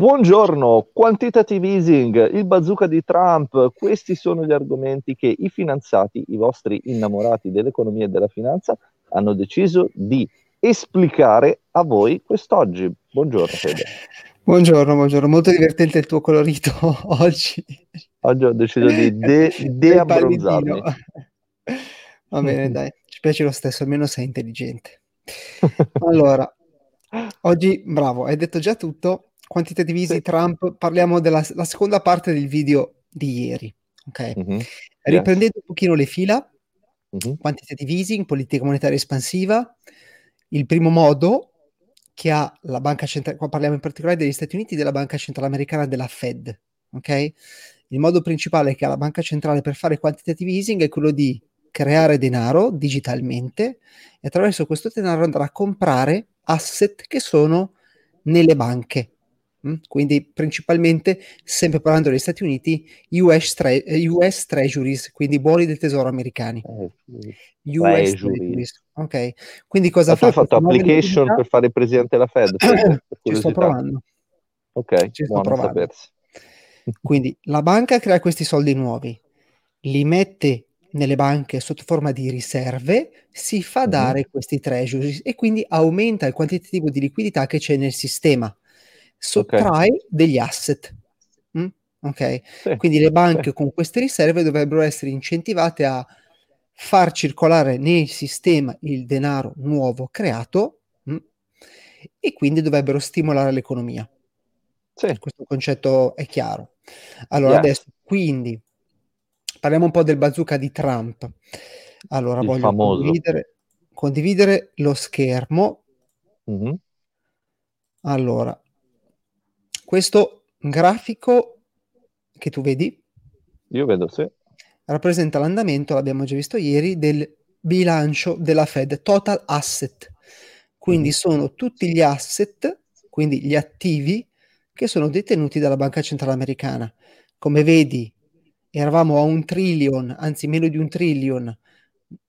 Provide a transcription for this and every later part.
Buongiorno, quantitative easing, il bazooka di Trump, questi sono gli argomenti che i finanziati, i vostri innamorati dell'economia e della finanza, hanno deciso di esplicare a voi quest'oggi. Buongiorno Fede. Buongiorno, buongiorno, molto divertente il tuo colorito oggi. Oggi ho deciso di de- deabbronzarmi. Va bene, dai, ci piace lo stesso, almeno sei intelligente. Allora, oggi, bravo, hai detto già tutto, quantitative easy sì. Trump, parliamo della seconda parte del video di ieri. Ok, mm-hmm. riprendendo un pochino le fila, mm-hmm. quantitative easing, politica monetaria espansiva, il primo modo che ha la banca centrale, qua parliamo in particolare degli Stati Uniti, della banca centrale americana, della Fed. Ok, il modo principale che ha la banca centrale per fare quantitative easing è quello di creare denaro digitalmente e attraverso questo denaro andrà a comprare asset che sono nelle banche. Mm? Quindi principalmente, sempre parlando degli Stati Uniti, US, tre- US Treasuries, quindi buoni del tesoro americani. Eh, US Treasuries. Ok, quindi cosa fa? hai fatto application per fare il presidente della Fed? Ci sto provando. Ok, ci sto provando. Quindi la banca crea questi soldi nuovi, li mette nelle banche sotto forma di riserve, si fa mm-hmm. dare questi treasuries e quindi aumenta il quantitativo di liquidità che c'è nel sistema sottrae okay. degli asset. Mm? Ok, sì. quindi le banche con queste riserve dovrebbero essere incentivate a far circolare nel sistema il denaro nuovo creato mm? e quindi dovrebbero stimolare l'economia. Sì. Questo concetto è chiaro. Allora, yes. adesso quindi parliamo un po' del bazooka di Trump. Allora, il voglio condividere, condividere, lo schermo. Mm-hmm. Allora, questo grafico che tu vedi? Io vedo, sì. Rappresenta l'andamento, l'abbiamo già visto ieri, del bilancio della Fed, total asset. Quindi mm-hmm. sono tutti gli asset, quindi gli attivi che sono detenuti dalla Banca Centrale Americana. Come vedi, eravamo a un trillion, anzi meno di un trillion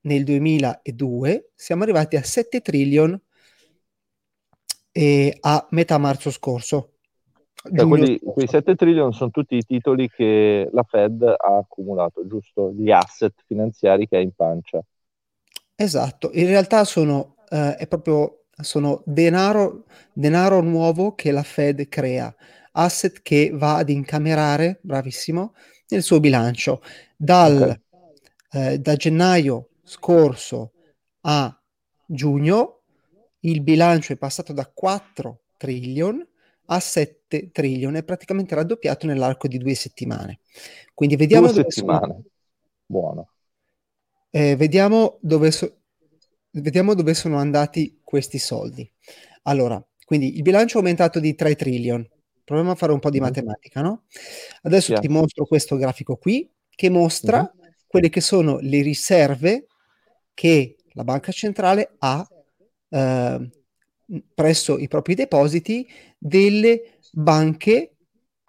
nel 2002, siamo arrivati a 7 trillion eh, a metà marzo scorso. Cioè, quelli, quei 7 trillion sono tutti i titoli che la Fed ha accumulato, giusto? Gli asset finanziari che ha in pancia. Esatto, in realtà sono, eh, è proprio, sono denaro, denaro nuovo che la Fed crea, asset che va ad incamerare, bravissimo, nel suo bilancio. Dal, okay. eh, da gennaio scorso a giugno il bilancio è passato da 4 trillion a 7 trillion, è praticamente raddoppiato nell'arco di due settimane. Quindi vediamo due settimane. Sono... Buono. Eh, vediamo, dove so... vediamo dove sono andati questi soldi. Allora, quindi il bilancio è aumentato di 3 trillion. Proviamo a fare un po' di mm-hmm. matematica, no? Adesso yeah. ti mostro questo grafico qui che mostra mm-hmm. quelle che sono le riserve che la banca centrale ha eh, presso i propri depositi delle banche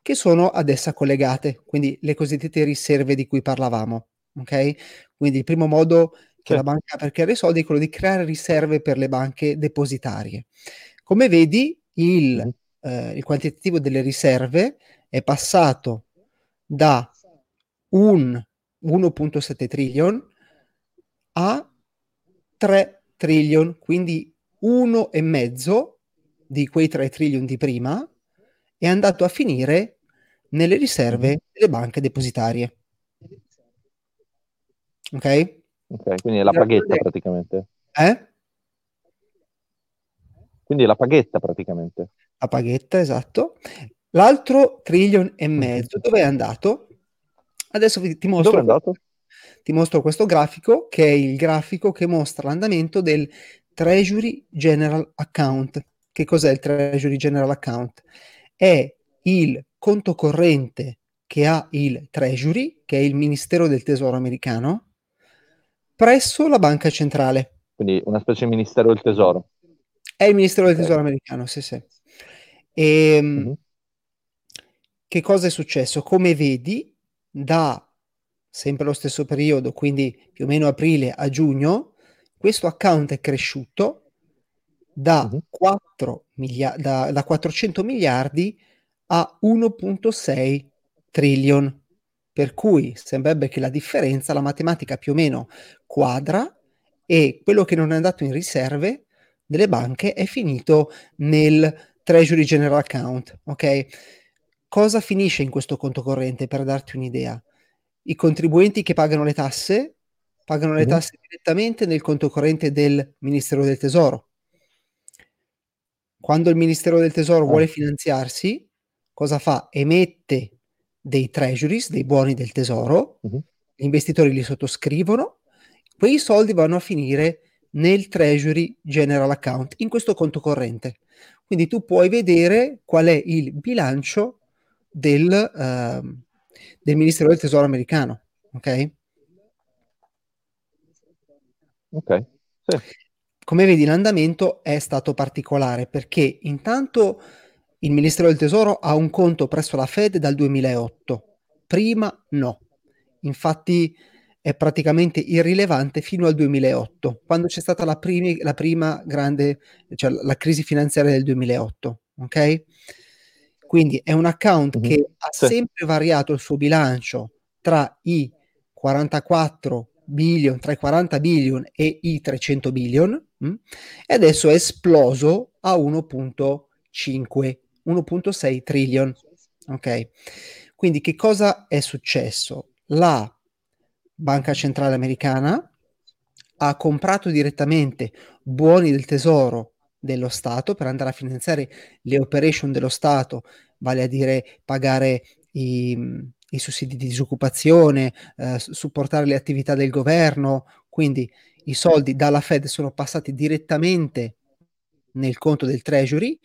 che sono ad essa collegate, quindi le cosiddette riserve di cui parlavamo. Ok? Quindi il primo modo che la banca per creare soldi è quello di creare riserve per le banche depositarie. Come vedi, il, mm-hmm. eh, il quantitativo delle riserve è passato da un 1.7 trillion a 3 trillion, quindi uno e mezzo di quei 3 trillion di prima è andato a finire nelle riserve delle banche depositarie. Ok? Ok, quindi è la paghetta praticamente. Eh? Quindi è la paghetta praticamente. La paghetta, esatto. L'altro trillion e mezzo, dove è andato? Adesso ti mostro, dove è andato? ti mostro questo grafico, che è il grafico che mostra l'andamento del Treasury General Account. Che cos'è il Treasury General Account? È il conto corrente che ha il Treasury, che è il Ministero del Tesoro americano, presso la banca centrale. Quindi una specie di Ministero del Tesoro. È il Ministero del Tesoro americano, sì, sì. E, mm-hmm. Che cosa è successo? Come vedi, da sempre lo stesso periodo, quindi più o meno aprile a giugno, questo account è cresciuto da, uh-huh. 4 milia- da, da 400 miliardi a 1.6 trillion. Per cui sembrerebbe che la differenza, la matematica più o meno quadra e quello che non è andato in riserve delle banche è finito nel Treasury General Account, ok? Cosa finisce in questo conto corrente per darti un'idea? I contribuenti che pagano le tasse pagano le mm-hmm. tasse direttamente nel conto corrente del Ministero del Tesoro. Quando il Ministero del Tesoro vuole finanziarsi, cosa fa? Emette dei treasuries, dei buoni del tesoro, uh-huh. gli investitori li sottoscrivono, quei soldi vanno a finire nel treasury general account, in questo conto corrente. Quindi tu puoi vedere qual è il bilancio del, uh, del Ministero del Tesoro americano, ok? Ok, sì. Come vedi l'andamento è stato particolare perché intanto il Ministero del Tesoro ha un conto presso la Fed dal 2008, prima no. Infatti è praticamente irrilevante fino al 2008, quando c'è stata la, primi, la prima grande, cioè la crisi finanziaria del 2008, ok? Quindi è un account mm-hmm. che ha sì. sempre variato il suo bilancio tra i 44 billion, tra i 40 billion e i 300 billion, mh? Mm? e adesso è esploso a 1.5 1.6 trillion. Ok, quindi che cosa è successo? La Banca Centrale Americana ha comprato direttamente buoni del tesoro dello Stato per andare a finanziare le operation dello Stato, vale a dire pagare i, i sussidi di disoccupazione, eh, supportare le attività del governo, quindi i soldi dalla Fed sono passati direttamente nel conto del Treasury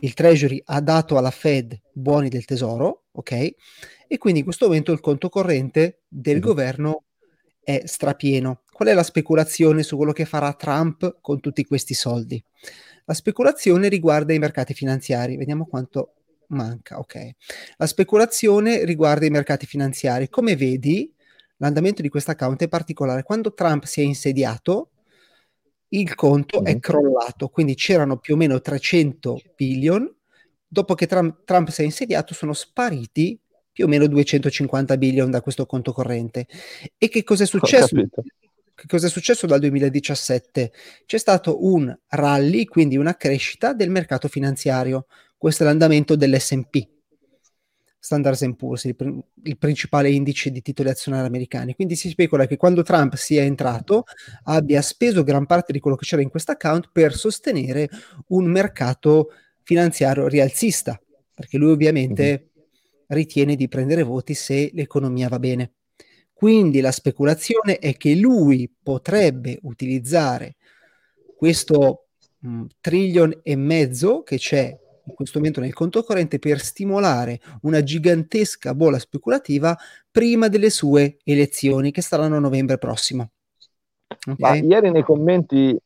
il Treasury ha dato alla Fed buoni del tesoro, ok? E quindi in questo momento il conto corrente del governo è strapieno. Qual è la speculazione su quello che farà Trump con tutti questi soldi? La speculazione riguarda i mercati finanziari, vediamo quanto manca, ok? La speculazione riguarda i mercati finanziari. Come vedi, l'andamento di questo account è particolare. Quando Trump si è insediato, il conto mm-hmm. è crollato, quindi c'erano più o meno 300 billion, dopo che Trump, Trump si è insediato sono spariti più o meno 250 billion da questo conto corrente. E che cosa è successo? Che cosa è successo dal 2017? C'è stato un rally, quindi una crescita del mercato finanziario. Questo è l'andamento dell'SP. Standard Poor's, il, il, principale indice di titoli azionari americani. Quindi si specula che quando Trump sia entrato abbia speso gran parte di quello che c'era in questo account per sostenere un mercato finanziario rialzista, perché lui ovviamente mm-hmm. ritiene di prendere voti se l'economia va bene. Quindi la speculazione è che lui potrebbe utilizzare questo mh, trillion e mezzo che c'è in questo momento nel conto corrente per stimolare una gigantesca bolla speculativa prima delle sue elezioni che saranno a novembre prossimo. Okay? Ieri nei commenti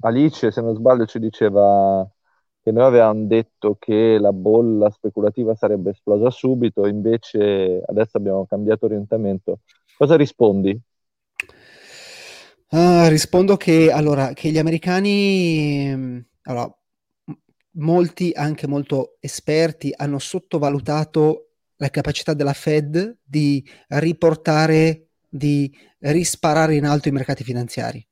Alice, se non sbaglio, ci diceva che noi avevamo detto che la bolla speculativa sarebbe esplosa subito, invece adesso abbiamo cambiato orientamento. Cosa rispondi? Uh, rispondo che, allora, che gli americani... Allora, molti, anche molto esperti, hanno sottovalutato la capacità della Fed di riportare, di risparare in alto i mercati finanziari.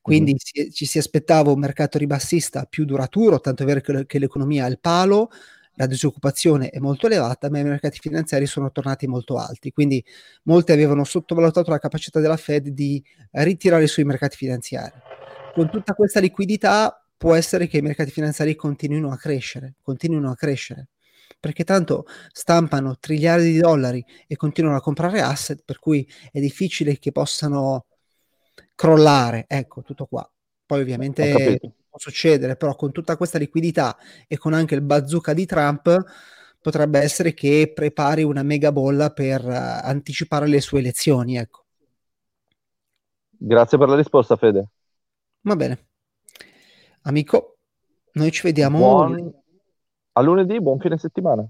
Quindi mm. si, ci si aspettava un mercato ribassista più duraturo, tanto è vero che, che l'economia è al palo, la disoccupazione è molto elevata, ma i mercati finanziari sono tornati molto alti. Quindi molti avevano sottovalutato la capacità della Fed di ritirare sui mercati finanziari. Con tutta questa liquidità può essere che i mercati finanziari continuino a crescere, continuino a crescere, perché tanto stampano triliardi di dollari e continuano a comprare asset, per cui è difficile che possano crollare, ecco, tutto qua. Poi ovviamente può succedere, però con tutta questa liquidità e con anche il bazooka di Trump potrebbe essere che prepari una mega bolla per uh, anticipare le sue elezioni, ecco. Grazie per la risposta, Fede. Va bene. Amico, noi ci vediamo buon... a lunedì, buon fine settimana.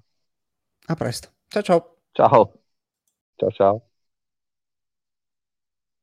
A presto. Ciao ciao. Ciao. Ciao ciao.